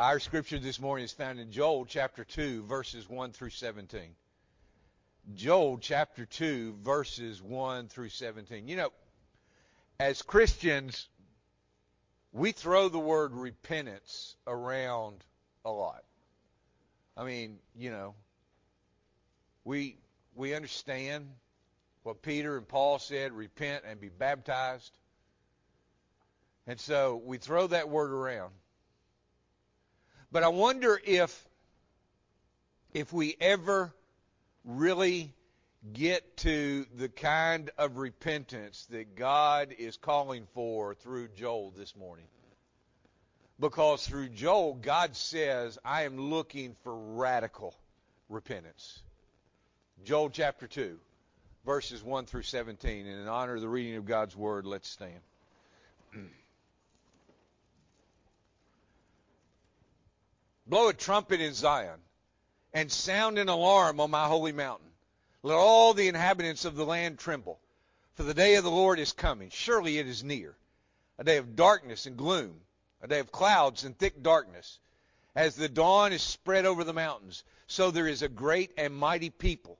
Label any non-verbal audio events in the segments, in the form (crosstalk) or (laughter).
Our scripture this morning is found in Joel chapter 2, verses 1 through 17. Joel chapter 2, verses 1 through 17. You know, as Christians, we throw the word repentance around a lot. I mean, you know, we we understand what Peter and Paul said, repent and be baptized. And so we throw that word around. But I wonder if if we ever really get to the kind of repentance that God is calling for through Joel this morning. Because through Joel, God says, I am looking for radical repentance. Joel chapter 2, verses 1 through 17. And in honor of the reading of God's word, let's stand. (clears throat) Blow a trumpet in Zion and sound an alarm on my holy mountain. Let all the inhabitants of the land tremble, for the day of the Lord is coming. Surely it is near. A day of darkness and gloom, a day of clouds and thick darkness. As the dawn is spread over the mountains, so there is a great and mighty people.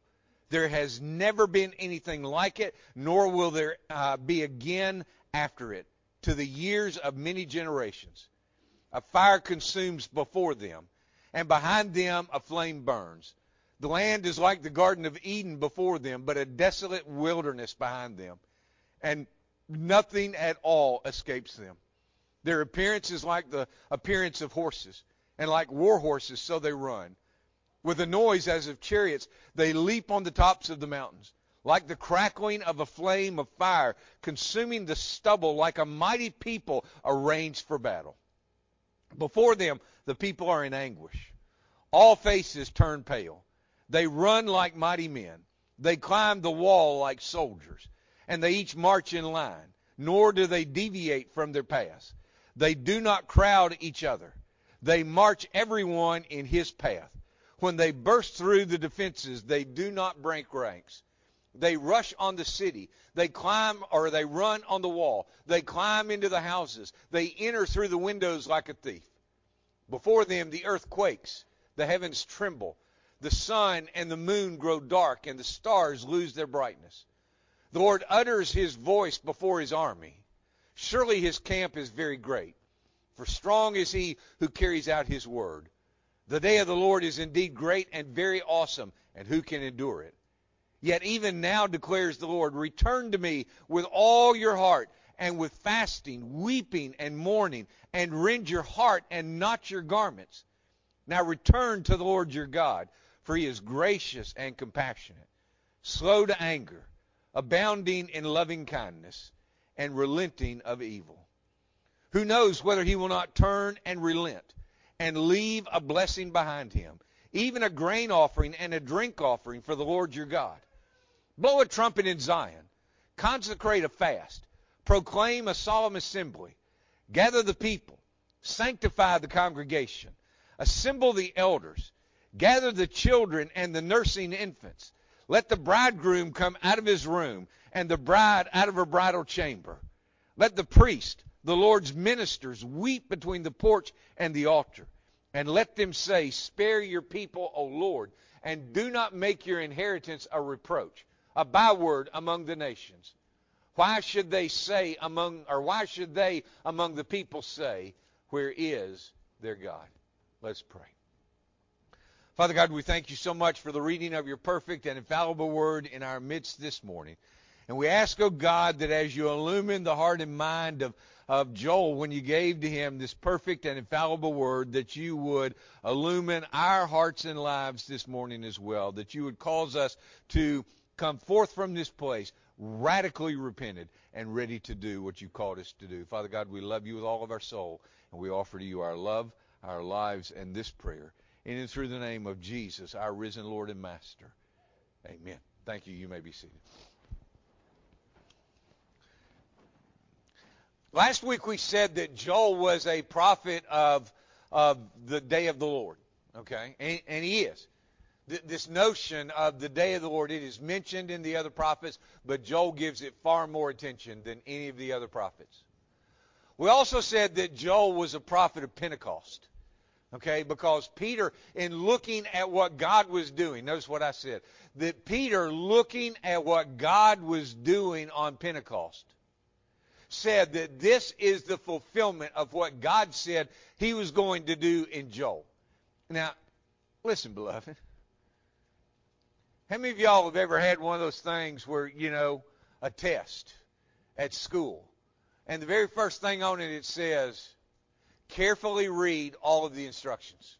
There has never been anything like it, nor will there uh, be again after it, to the years of many generations. A fire consumes before them, and behind them a flame burns. The land is like the Garden of Eden before them, but a desolate wilderness behind them, and nothing at all escapes them. Their appearance is like the appearance of horses, and like war horses, so they run. With a noise as of chariots, they leap on the tops of the mountains, like the crackling of a flame of fire, consuming the stubble like a mighty people arranged for battle. Before them, the people are in anguish. All faces turn pale. They run like mighty men. They climb the wall like soldiers. And they each march in line, nor do they deviate from their paths. They do not crowd each other. They march everyone in his path. When they burst through the defenses, they do not break ranks. They rush on the city. They climb or they run on the wall. They climb into the houses. They enter through the windows like a thief. Before them the earth quakes, the heavens tremble, the sun and the moon grow dark, and the stars lose their brightness. The Lord utters his voice before his army. Surely his camp is very great, for strong is he who carries out his word. The day of the Lord is indeed great and very awesome, and who can endure it? Yet even now declares the Lord, return to me with all your heart and with fasting, weeping, and mourning, and rend your heart and not your garments. Now return to the Lord your God, for he is gracious and compassionate, slow to anger, abounding in loving kindness, and relenting of evil. Who knows whether he will not turn and relent and leave a blessing behind him, even a grain offering and a drink offering for the Lord your God? Blow a trumpet in Zion, consecrate a fast, proclaim a solemn assembly, gather the people, sanctify the congregation, assemble the elders, gather the children and the nursing infants. Let the bridegroom come out of his room and the bride out of her bridal chamber. Let the priest, the Lord's ministers, weep between the porch and the altar. And let them say, Spare your people, O Lord, and do not make your inheritance a reproach a byword among the nations. Why should they say among, or why should they among the people say, Where is their God? Let's pray. Father God, we thank you so much for the reading of your perfect and infallible word in our midst this morning. And we ask, oh God, that as you illumine the heart and mind of, of Joel when you gave to him this perfect and infallible word, that you would illumine our hearts and lives this morning as well, that you would cause us to come forth from this place radically repented and ready to do what you called us to do. Father God, we love you with all of our soul, and we offer to you our love, our lives, and this prayer. In and through the name of Jesus, our risen Lord and Master. Amen. Thank you. You may be seated. Last week we said that Joel was a prophet of, of the day of the Lord. Okay? And, and he is this notion of the day of the Lord. It is mentioned in the other prophets, but Joel gives it far more attention than any of the other prophets. We also said that Joel was a prophet of Pentecost. Okay, because Peter, in looking at what God was doing, notice what I said, that Peter, looking at what God was doing on Pentecost, said that this is the fulfillment of what God said he was going to do in Joel. Now, listen, beloved. How many of y'all have ever had one of those things where, you know, a test at school, and the very first thing on it, it says, carefully read all of the instructions.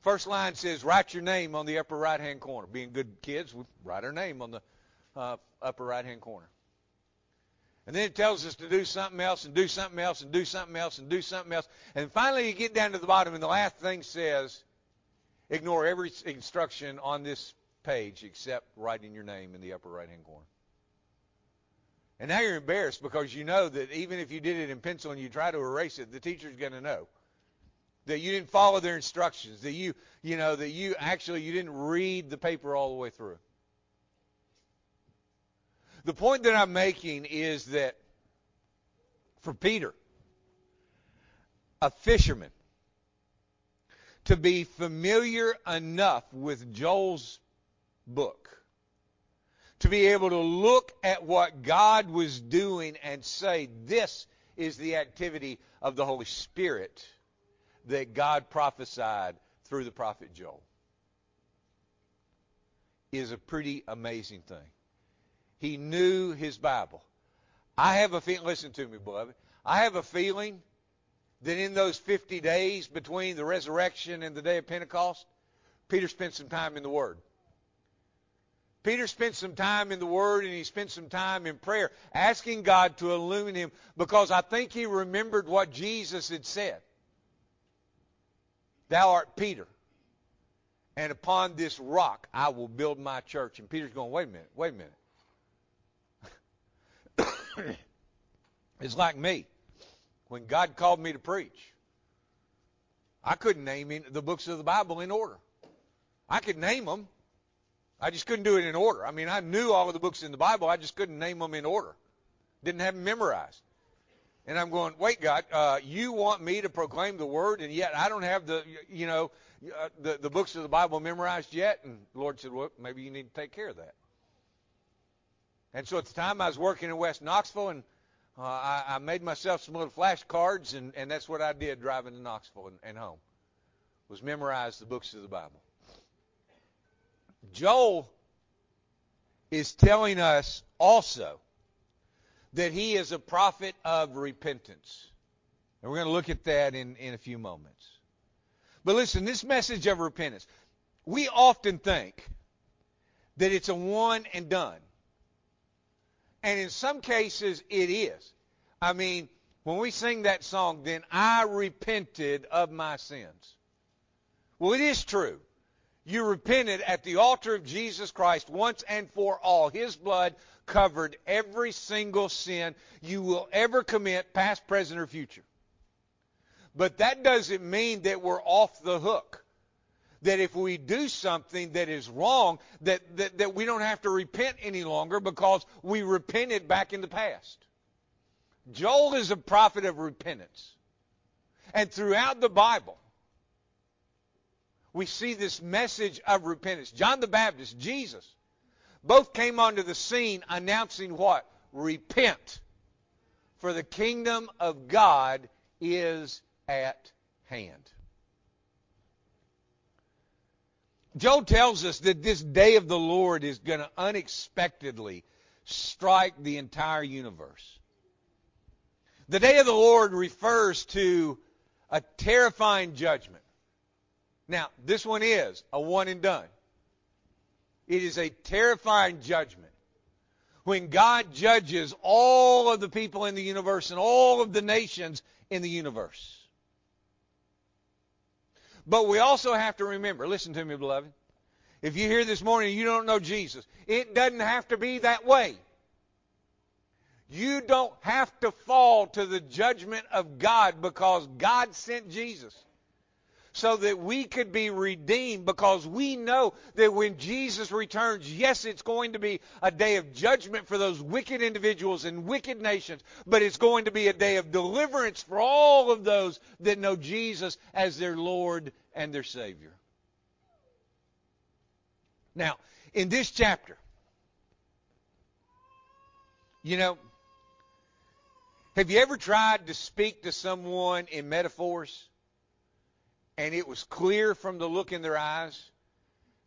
First line says, write your name on the upper right hand corner. Being good kids, we write our name on the uh, upper right hand corner. And then it tells us to do something else and do something else and do something else and do something else. And finally you get down to the bottom and the last thing says, ignore every instruction on this page except writing your name in the upper right hand corner. And now you're embarrassed because you know that even if you did it in pencil and you try to erase it, the teacher's going to know that you didn't follow their instructions, that you, you know, that you actually you didn't read the paper all the way through. The point that I'm making is that for Peter, a fisherman, to be familiar enough with Joel's book to be able to look at what God was doing and say, this is the activity of the Holy Spirit that God prophesied through the prophet Joel, is a pretty amazing thing. He knew his Bible. I have a feeling, listen to me, beloved. I have a feeling that in those 50 days between the resurrection and the day of Pentecost, Peter spent some time in the Word. Peter spent some time in the Word and he spent some time in prayer, asking God to illumine him because I think he remembered what Jesus had said. Thou art Peter, and upon this rock I will build my church. And Peter's going, wait a minute, wait a minute. (coughs) it's like me. When God called me to preach, I couldn't name the books of the Bible in order. I could name them, I just couldn't do it in order. I mean, I knew all of the books in the Bible. I just couldn't name them in order. Didn't have them memorized. And I'm going, wait, God, uh, you want me to proclaim the word, and yet I don't have the, you know, uh, the the books of the Bible memorized yet. And the Lord said, well, maybe you need to take care of that. And so at the time I was working in West Knoxville, and uh, I, I made myself some little flashcards, and and that's what I did driving to Knoxville and, and home, was memorize the books of the Bible. Joel is telling us also that he is a prophet of repentance. And we're going to look at that in, in a few moments. But listen, this message of repentance, we often think that it's a one and done. And in some cases, it is. I mean, when we sing that song, then I repented of my sins. Well, it is true you repented at the altar of Jesus Christ once and for all. His blood covered every single sin you will ever commit, past, present, or future. But that doesn't mean that we're off the hook. That if we do something that is wrong, that, that, that we don't have to repent any longer because we repented back in the past. Joel is a prophet of repentance. And throughout the Bible, we see this message of repentance. John the Baptist, Jesus, both came onto the scene announcing what? Repent, for the kingdom of God is at hand. Joel tells us that this day of the Lord is going to unexpectedly strike the entire universe. The day of the Lord refers to a terrifying judgment. Now, this one is a one and done. It is a terrifying judgment. When God judges all of the people in the universe and all of the nations in the universe. But we also have to remember, listen to me, beloved. If you're here this morning and you don't know Jesus, it doesn't have to be that way. You don't have to fall to the judgment of God because God sent Jesus. So that we could be redeemed because we know that when Jesus returns, yes, it's going to be a day of judgment for those wicked individuals and wicked nations, but it's going to be a day of deliverance for all of those that know Jesus as their Lord and their Savior. Now, in this chapter, you know, have you ever tried to speak to someone in metaphors and it was clear from the look in their eyes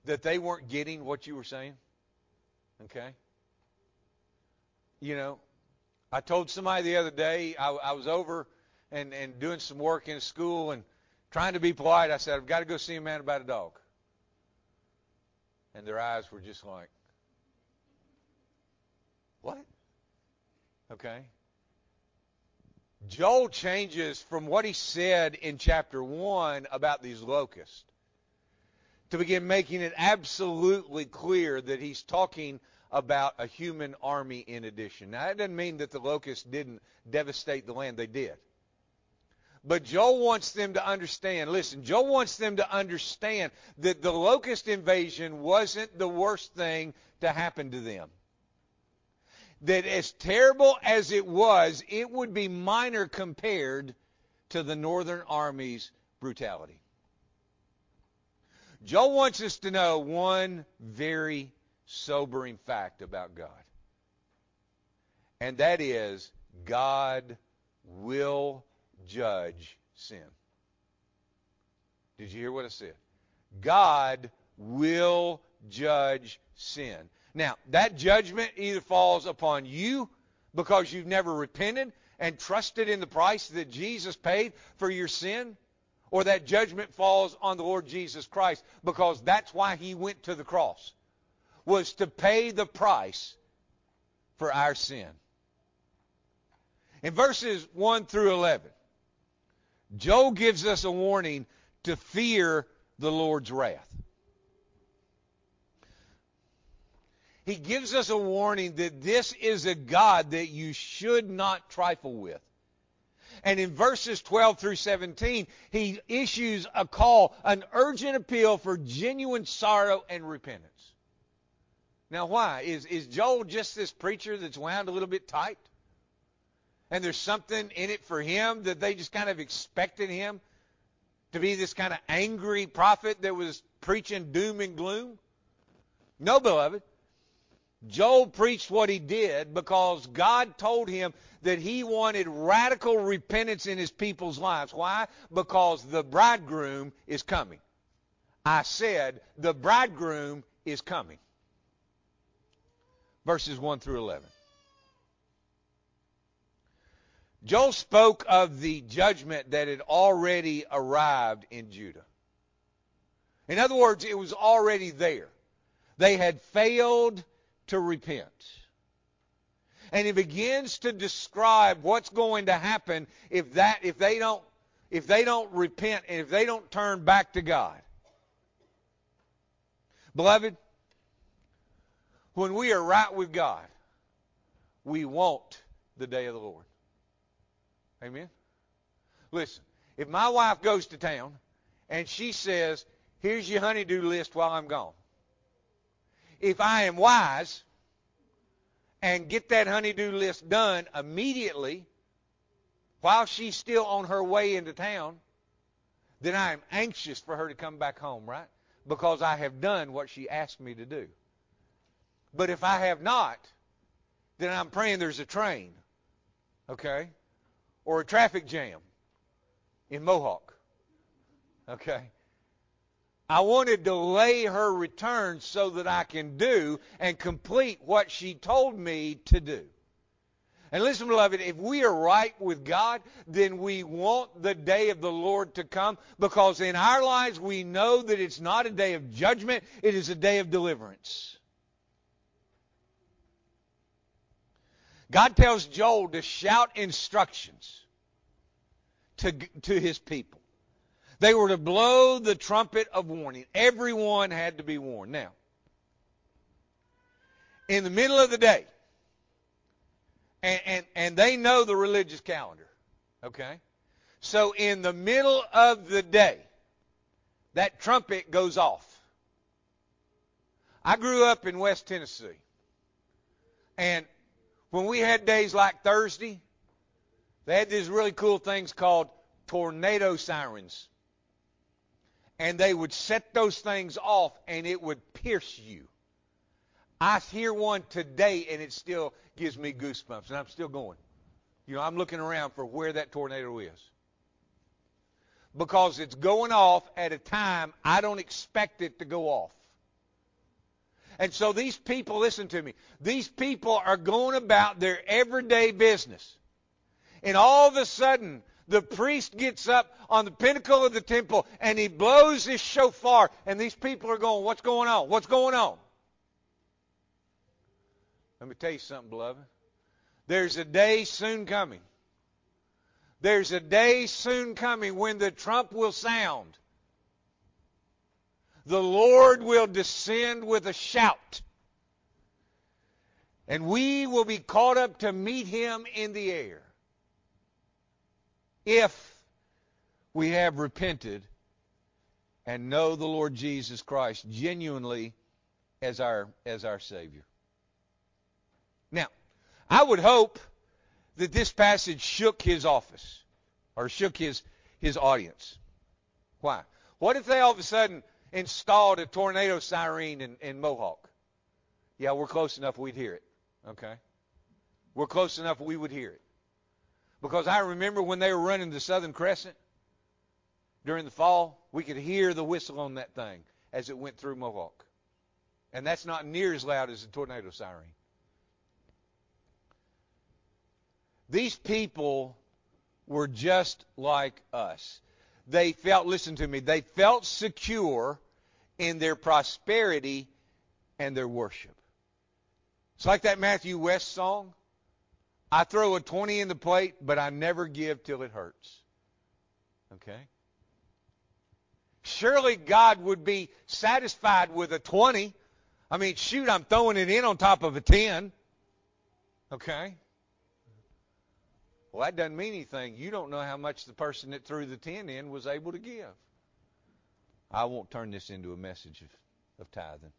that they weren't getting what you were saying? Okay? You know, I told somebody the other day, I, I was over and, and doing some work in school and trying to be polite. I said, I've got to go see a man about a dog. And their eyes were just like, what? Okay? Joel changes from what he said in chapter 1 about these locusts to begin making it absolutely clear that he's talking about a human army in addition. Now, that doesn't mean that the locusts didn't devastate the land. They did. But Joel wants them to understand, listen, Joel wants them to understand that the locust invasion wasn't the worst thing to happen to them that as terrible as it was, it would be minor compared to the Northern Army's brutality. Joel wants us to know one very sobering fact about God. And that is, God will judge sin. Did you hear what I said? God will judge sin. Now, that judgment either falls upon you because you've never repented and trusted in the price that Jesus paid for your sin, or that judgment falls on the Lord Jesus Christ because that's why he went to the cross, was to pay the price for our sin. In verses 1 through 11, Joel gives us a warning to fear the Lord's wrath. He gives us a warning that this is a God that you should not trifle with. And in verses 12 through 17, he issues a call, an urgent appeal for genuine sorrow and repentance. Now, why? Is, is Joel just this preacher that's wound a little bit tight? And there's something in it for him that they just kind of expected him to be this kind of angry prophet that was preaching doom and gloom? No, beloved. Joel preached what he did because God told him that he wanted radical repentance in his people's lives. Why? Because the bridegroom is coming. I said, the bridegroom is coming. Verses 1 through 11. Joel spoke of the judgment that had already arrived in Judah. In other words, it was already there. They had failed to repent. And he begins to describe what's going to happen if that if they don't if they don't repent and if they don't turn back to God. Beloved, when we are right with God, we want the day of the Lord. Amen. Listen, if my wife goes to town and she says, "Here's your honeydew list while I'm gone," if I am wise and get that honeydew list done immediately while she's still on her way into town, then I am anxious for her to come back home, right? Because I have done what she asked me to do. But if I have not, then I'm praying there's a train, okay? Or a traffic jam in Mohawk, okay? I want to delay her return so that I can do and complete what she told me to do. And listen, beloved, if we are right with God, then we want the day of the Lord to come because in our lives we know that it's not a day of judgment, it is a day of deliverance. God tells Joel to shout instructions to, to his people. They were to blow the trumpet of warning. Everyone had to be warned. Now, in the middle of the day, and, and, and they know the religious calendar, okay? So in the middle of the day, that trumpet goes off. I grew up in West Tennessee. And when we had days like Thursday, they had these really cool things called tornado sirens. And they would set those things off and it would pierce you. I hear one today and it still gives me goosebumps and I'm still going. You know, I'm looking around for where that tornado is. Because it's going off at a time I don't expect it to go off. And so these people, listen to me, these people are going about their everyday business. And all of a sudden, the priest gets up on the pinnacle of the temple and he blows his shofar, and these people are going, What's going on? What's going on? Let me tell you something, beloved. There's a day soon coming. There's a day soon coming when the trump will sound. The Lord will descend with a shout. And we will be caught up to meet him in the air if we have repented and know the Lord Jesus Christ genuinely as our as our Savior. Now, I would hope that this passage shook his office or shook his his audience. Why? What if they all of a sudden installed a tornado siren in, in Mohawk? Yeah, we're close enough we'd hear it. Okay? We're close enough we would hear it. Because I remember when they were running the Southern Crescent during the fall, we could hear the whistle on that thing as it went through Mohawk. And that's not near as loud as a tornado siren. These people were just like us. They felt, listen to me, they felt secure in their prosperity and their worship. It's like that Matthew West song. I throw a 20 in the plate, but I never give till it hurts. Okay? Surely God would be satisfied with a 20. I mean, shoot, I'm throwing it in on top of a 10. Okay? Well, that doesn't mean anything. You don't know how much the person that threw the 10 in was able to give. I won't turn this into a message of, of tithing.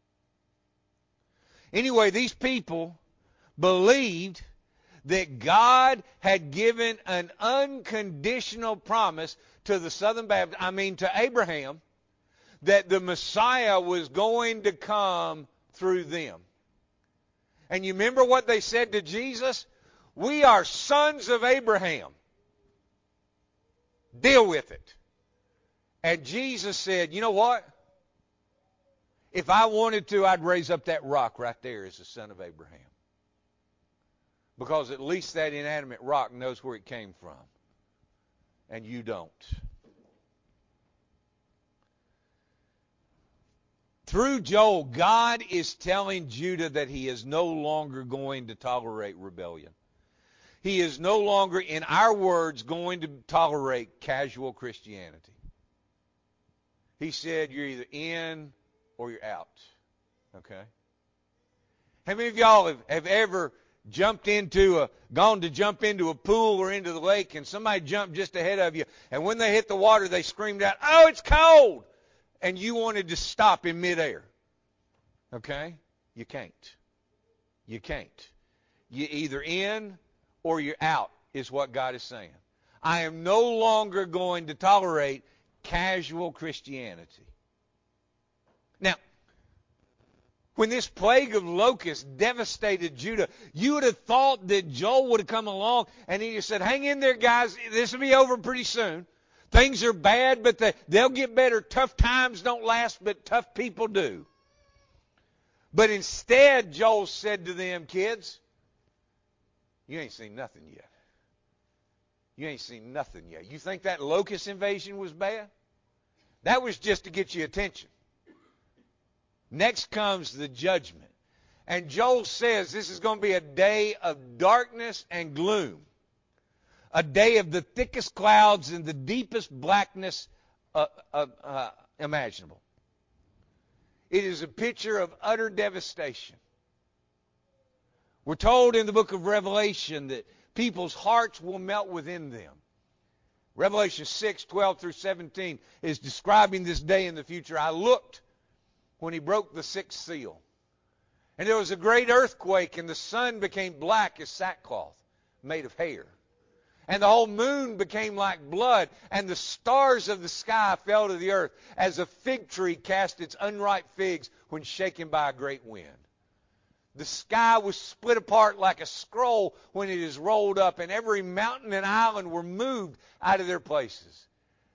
Anyway, these people believed that God had given an unconditional promise to the Southern Baptist, I mean to Abraham, that the Messiah was going to come through them. And you remember what they said to Jesus? We are sons of Abraham. Deal with it. And Jesus said, You know what? If I wanted to, I'd raise up that rock right there as the son of Abraham. Because at least that inanimate rock knows where it came from. And you don't. Through Joel, God is telling Judah that he is no longer going to tolerate rebellion. He is no longer, in our words, going to tolerate casual Christianity. He said, you're either in or you're out. Okay? How many of y'all have, have ever jumped into a, gone to jump into a pool or into the lake and somebody jumped just ahead of you and when they hit the water they screamed out, oh, it's cold! And you wanted to stop in midair. Okay? You can't. You can't. You either in or you're out is what God is saying. I am no longer going to tolerate casual Christianity. Now, when this plague of locusts devastated Judah, you would have thought that Joel would have come along and he said, hang in there, guys. This will be over pretty soon. Things are bad, but they, they'll get better. Tough times don't last, but tough people do. But instead, Joel said to them, kids, you ain't seen nothing yet. You ain't seen nothing yet. You think that locust invasion was bad? That was just to get your attention. Next comes the judgment. And Joel says this is going to be a day of darkness and gloom, a day of the thickest clouds and the deepest blackness uh, uh, uh, imaginable. It is a picture of utter devastation. We're told in the book of Revelation that people's hearts will melt within them. Revelation 6, 12 through 17 is describing this day in the future. I looked when he broke the sixth seal. And there was a great earthquake, and the sun became black as sackcloth made of hair. And the whole moon became like blood, and the stars of the sky fell to the earth, as a fig tree cast its unripe figs when shaken by a great wind. The sky was split apart like a scroll when it is rolled up, and every mountain and island were moved out of their places.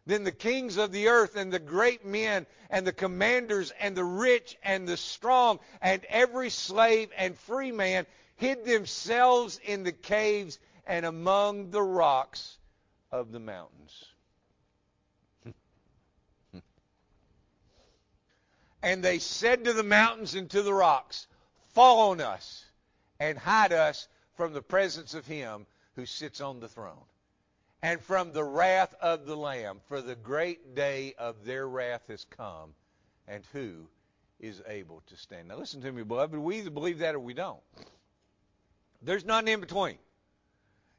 Then the kings of the earth and the great men and the commanders and the rich and the strong and every slave and free man hid themselves in the caves and among the rocks of the mountains. (laughs) and they said to the mountains and to the rocks, Fall on us and hide us from the presence of him who sits on the throne and from the wrath of the Lamb, for the great day of their wrath has come, and who is able to stand? Now listen to me, beloved. We either believe that or we don't. There's nothing in between.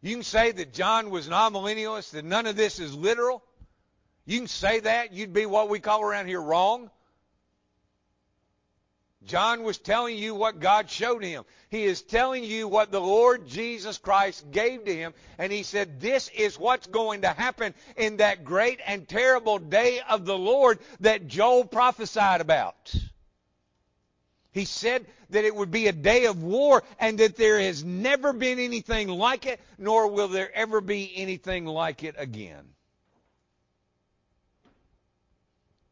You can say that John was an amillennialist, that none of this is literal. You can say that. You'd be what we call around here wrong. John was telling you what God showed him. He is telling you what the Lord Jesus Christ gave to him. And he said, This is what's going to happen in that great and terrible day of the Lord that Joel prophesied about. He said that it would be a day of war and that there has never been anything like it, nor will there ever be anything like it again.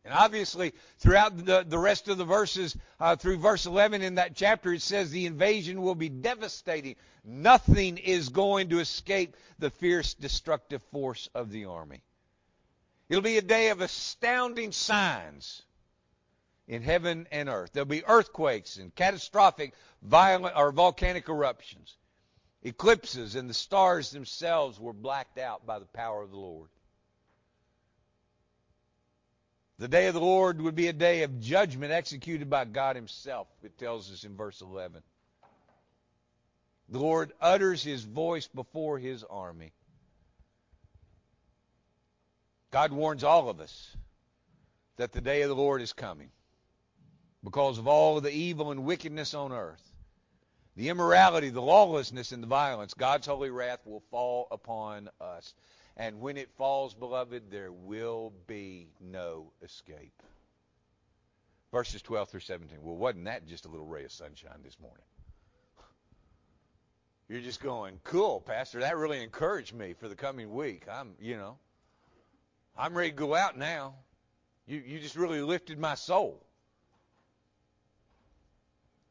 And obviously, throughout the, the rest of the verses, uh, through verse 11 in that chapter, it says the invasion will be devastating. Nothing is going to escape the fierce, destructive force of the army. It'll be a day of astounding signs in heaven and earth. There'll be earthquakes and catastrophic violent or volcanic eruptions, eclipses, and the stars themselves were blacked out by the power of the Lord. The day of the Lord would be a day of judgment executed by God Himself, it tells us in verse 11. The Lord utters His voice before His army. God warns all of us that the day of the Lord is coming because of all of the evil and wickedness on earth. The immorality, the lawlessness, and the violence, God's holy wrath will fall upon us. And when it falls, beloved, there will be no escape. Verses 12 through 17. Well, wasn't that just a little ray of sunshine this morning? You're just going, cool, Pastor. That really encouraged me for the coming week. I'm, you know, I'm ready to go out now. You, you just really lifted my soul.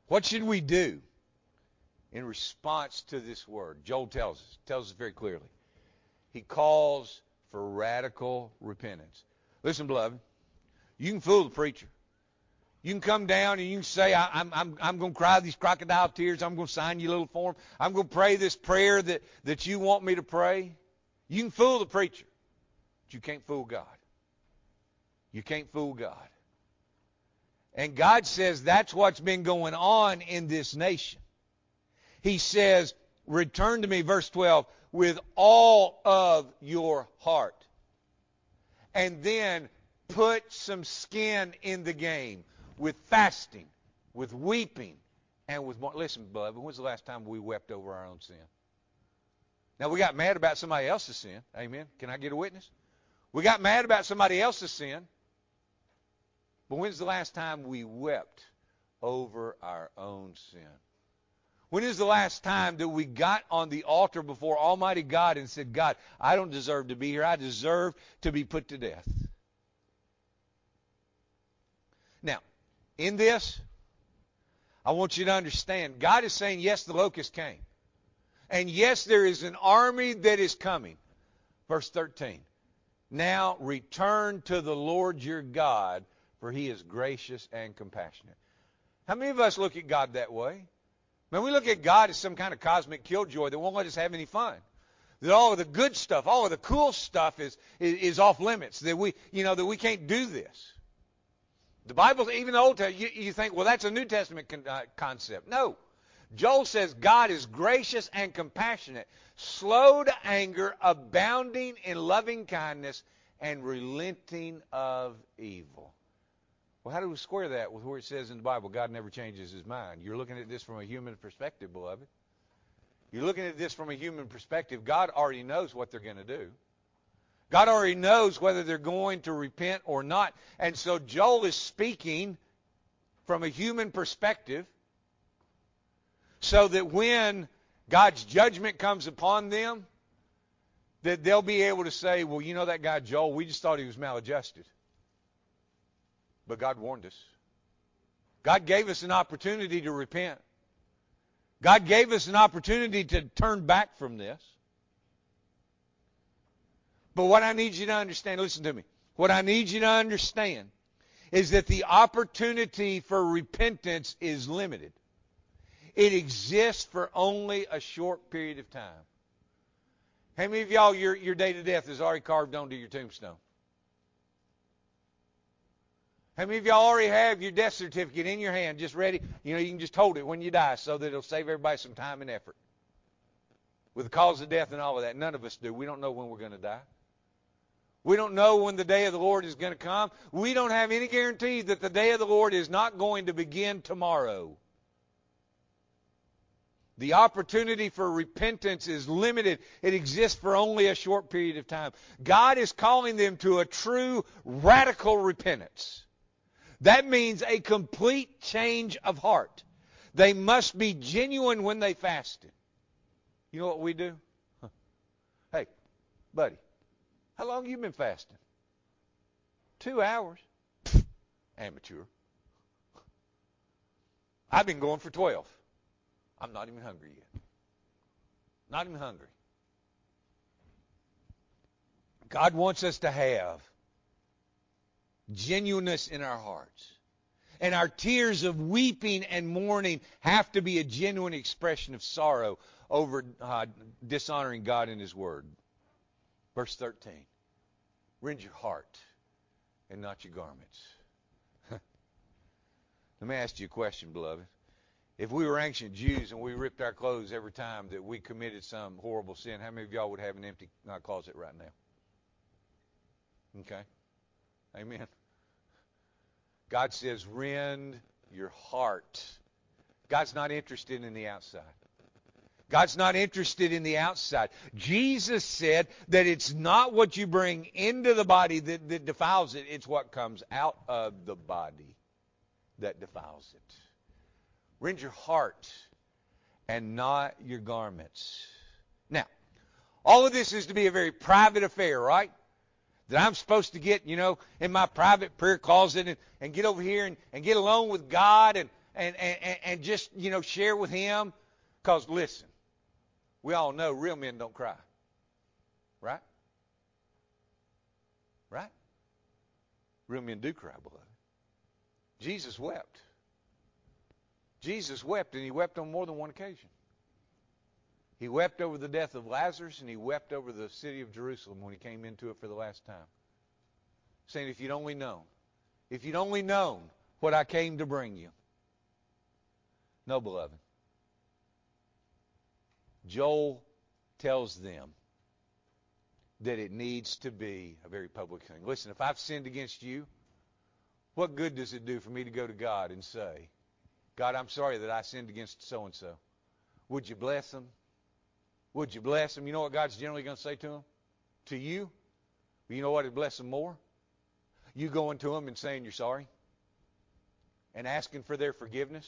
What should we do in response to this word? Joel tells us, tells us very clearly. He calls for radical repentance. Listen, beloved, you can fool the preacher. You can come down and you can say, I, am I'm, I'm going to cry these crocodile tears. I'm going to sign you a little form. I'm going to pray this prayer that, that you want me to pray. You can fool the preacher, but you can't fool God. You can't fool God. And God says that's what's been going on in this nation. He says, return to me, verse 12, with all of your heart. And then put some skin in the game with fasting, with weeping, and with. Listen, beloved, when's the last time we wept over our own sin? Now, we got mad about somebody else's sin. Amen. Can I get a witness? We got mad about somebody else's sin. But when's the last time we wept over our own sin? When is the last time that we got on the altar before Almighty God and said, God, I don't deserve to be here. I deserve to be put to death? Now, in this, I want you to understand God is saying, yes, the locust came. And yes, there is an army that is coming. Verse 13. Now return to the Lord your God for he is gracious and compassionate. How many of us look at God that way? Man, we look at God as some kind of cosmic killjoy that won't let us have any fun. That all of the good stuff, all of the cool stuff is, is, is off limits. That we, you know, that we can't do this. The Bible, even the Old Testament, you, you think, well, that's a New Testament con, uh, concept. No. Joel says God is gracious and compassionate, slow to anger, abounding in loving kindness, and relenting of evil. Well, how do we square that with where it says in the Bible God never changes his mind? You're looking at this from a human perspective, beloved. You're looking at this from a human perspective. God already knows what they're going to do. God already knows whether they're going to repent or not. And so Joel is speaking from a human perspective so that when God's judgment comes upon them, that they'll be able to say, well, you know that guy Joel, we just thought he was maladjusted. But God warned us. God gave us an opportunity to repent. God gave us an opportunity to turn back from this. But what I need you to understand, listen to me. What I need you to understand is that the opportunity for repentance is limited. It exists for only a short period of time. How many of y'all, your, your date of death is already carved onto your tombstone? How many of y'all already have your death certificate in your hand, just ready? You know, you can just hold it when you die so that it'll save everybody some time and effort. With the cause of death and all of that, none of us do. We don't know when we're going to die. We don't know when the day of the Lord is going to come. We don't have any guarantee that the day of the Lord is not going to begin tomorrow. The opportunity for repentance is limited. It exists for only a short period of time. God is calling them to a true radical repentance. That means a complete change of heart. They must be genuine when they fasted. You know what we do? Hey, buddy, how long you been fasting? Two hours. Amateur. I've been going for 12. I'm not even hungry yet. Not even hungry. God wants us to have genuineness in our hearts. And our tears of weeping and mourning have to be a genuine expression of sorrow over uh, dishonoring God and His Word. Verse 13. Rend your heart and not your garments. (laughs) Let me ask you a question, beloved. If we were ancient Jews and we ripped our clothes every time that we committed some horrible sin, how many of y'all would have an empty uh, closet right now? Okay. Amen. God says, rend your heart. God's not interested in the outside. God's not interested in the outside. Jesus said that it's not what you bring into the body that, that defiles it, it's what comes out of the body that defiles it. Rend your heart and not your garments. Now, all of this is to be a very private affair, right? That I'm supposed to get, you know, in my private prayer closet and, and get over here and, and get alone with God and, and, and, and just, you know, share with Him. Because, listen, we all know real men don't cry. Right? Right? Real men do cry, beloved. Jesus wept. Jesus wept, and he wept on more than one occasion. He wept over the death of Lazarus, and he wept over the city of Jerusalem when he came into it for the last time. Saying, if you'd only known, if you'd only known what I came to bring you. No, beloved. Joel tells them that it needs to be a very public thing. Listen, if I've sinned against you, what good does it do for me to go to God and say, God, I'm sorry that I sinned against so and so. Would you bless them? Would you bless them? You know what God's generally going to say to them? To you? You know what would bless them more? You going to them and saying you're sorry and asking for their forgiveness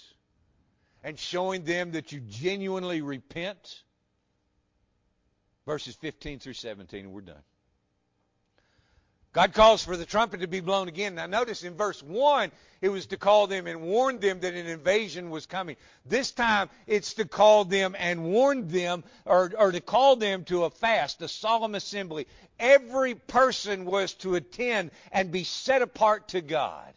and showing them that you genuinely repent. Verses 15 through 17, and we're done. God calls for the trumpet to be blown again. Now notice in verse 1, it was to call them and warn them that an invasion was coming. This time, it's to call them and warn them, or, or to call them to a fast, a solemn assembly. Every person was to attend and be set apart to God.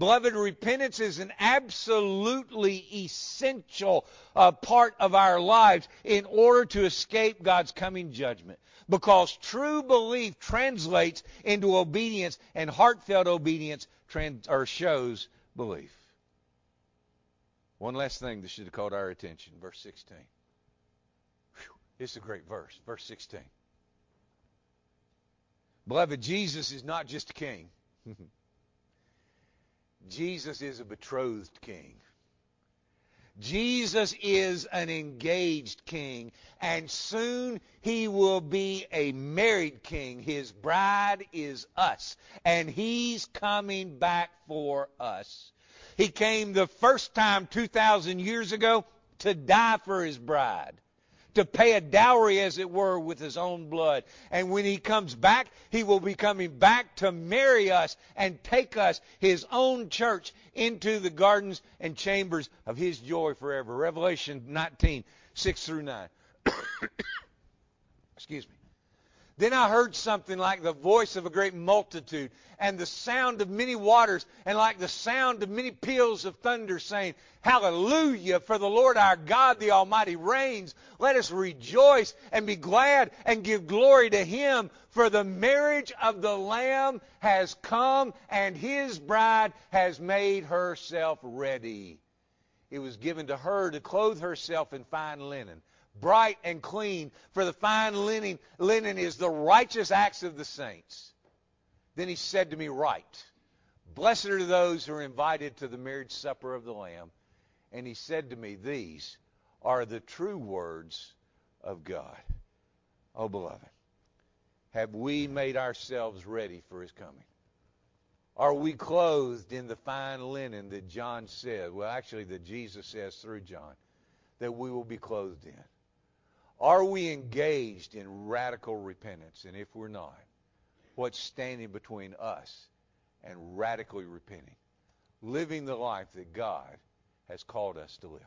Beloved, repentance is an absolutely essential uh, part of our lives in order to escape God's coming judgment because true belief translates into obedience and heartfelt obedience trans- or shows belief. One last thing that should have caught our attention. Verse 16. Whew, it's a great verse. Verse 16. Beloved, Jesus is not just a king. (laughs) Jesus is a betrothed king. Jesus is an engaged king, and soon he will be a married king. His bride is us, and he's coming back for us. He came the first time 2,000 years ago to die for his bride to pay a dowry, as it were, with his own blood. And when he comes back, he will be coming back to marry us and take us, his own church, into the gardens and chambers of his joy forever. Revelation 19, 6 through 9. (coughs) Excuse me. Then I heard something like the voice of a great multitude, and the sound of many waters, and like the sound of many peals of thunder, saying, Hallelujah, for the Lord our God, the Almighty, reigns. Let us rejoice and be glad and give glory to Him, for the marriage of the Lamb has come, and His bride has made herself ready. It was given to her to clothe herself in fine linen bright and clean, for the fine linen, linen is the righteous acts of the saints. Then he said to me, Write, blessed are those who are invited to the marriage supper of the Lamb. And he said to me, These are the true words of God. Oh, beloved, have we made ourselves ready for his coming? Are we clothed in the fine linen that John said? Well, actually, that Jesus says through John that we will be clothed in. Are we engaged in radical repentance? And if we're not, what's standing between us and radically repenting? Living the life that God has called us to live.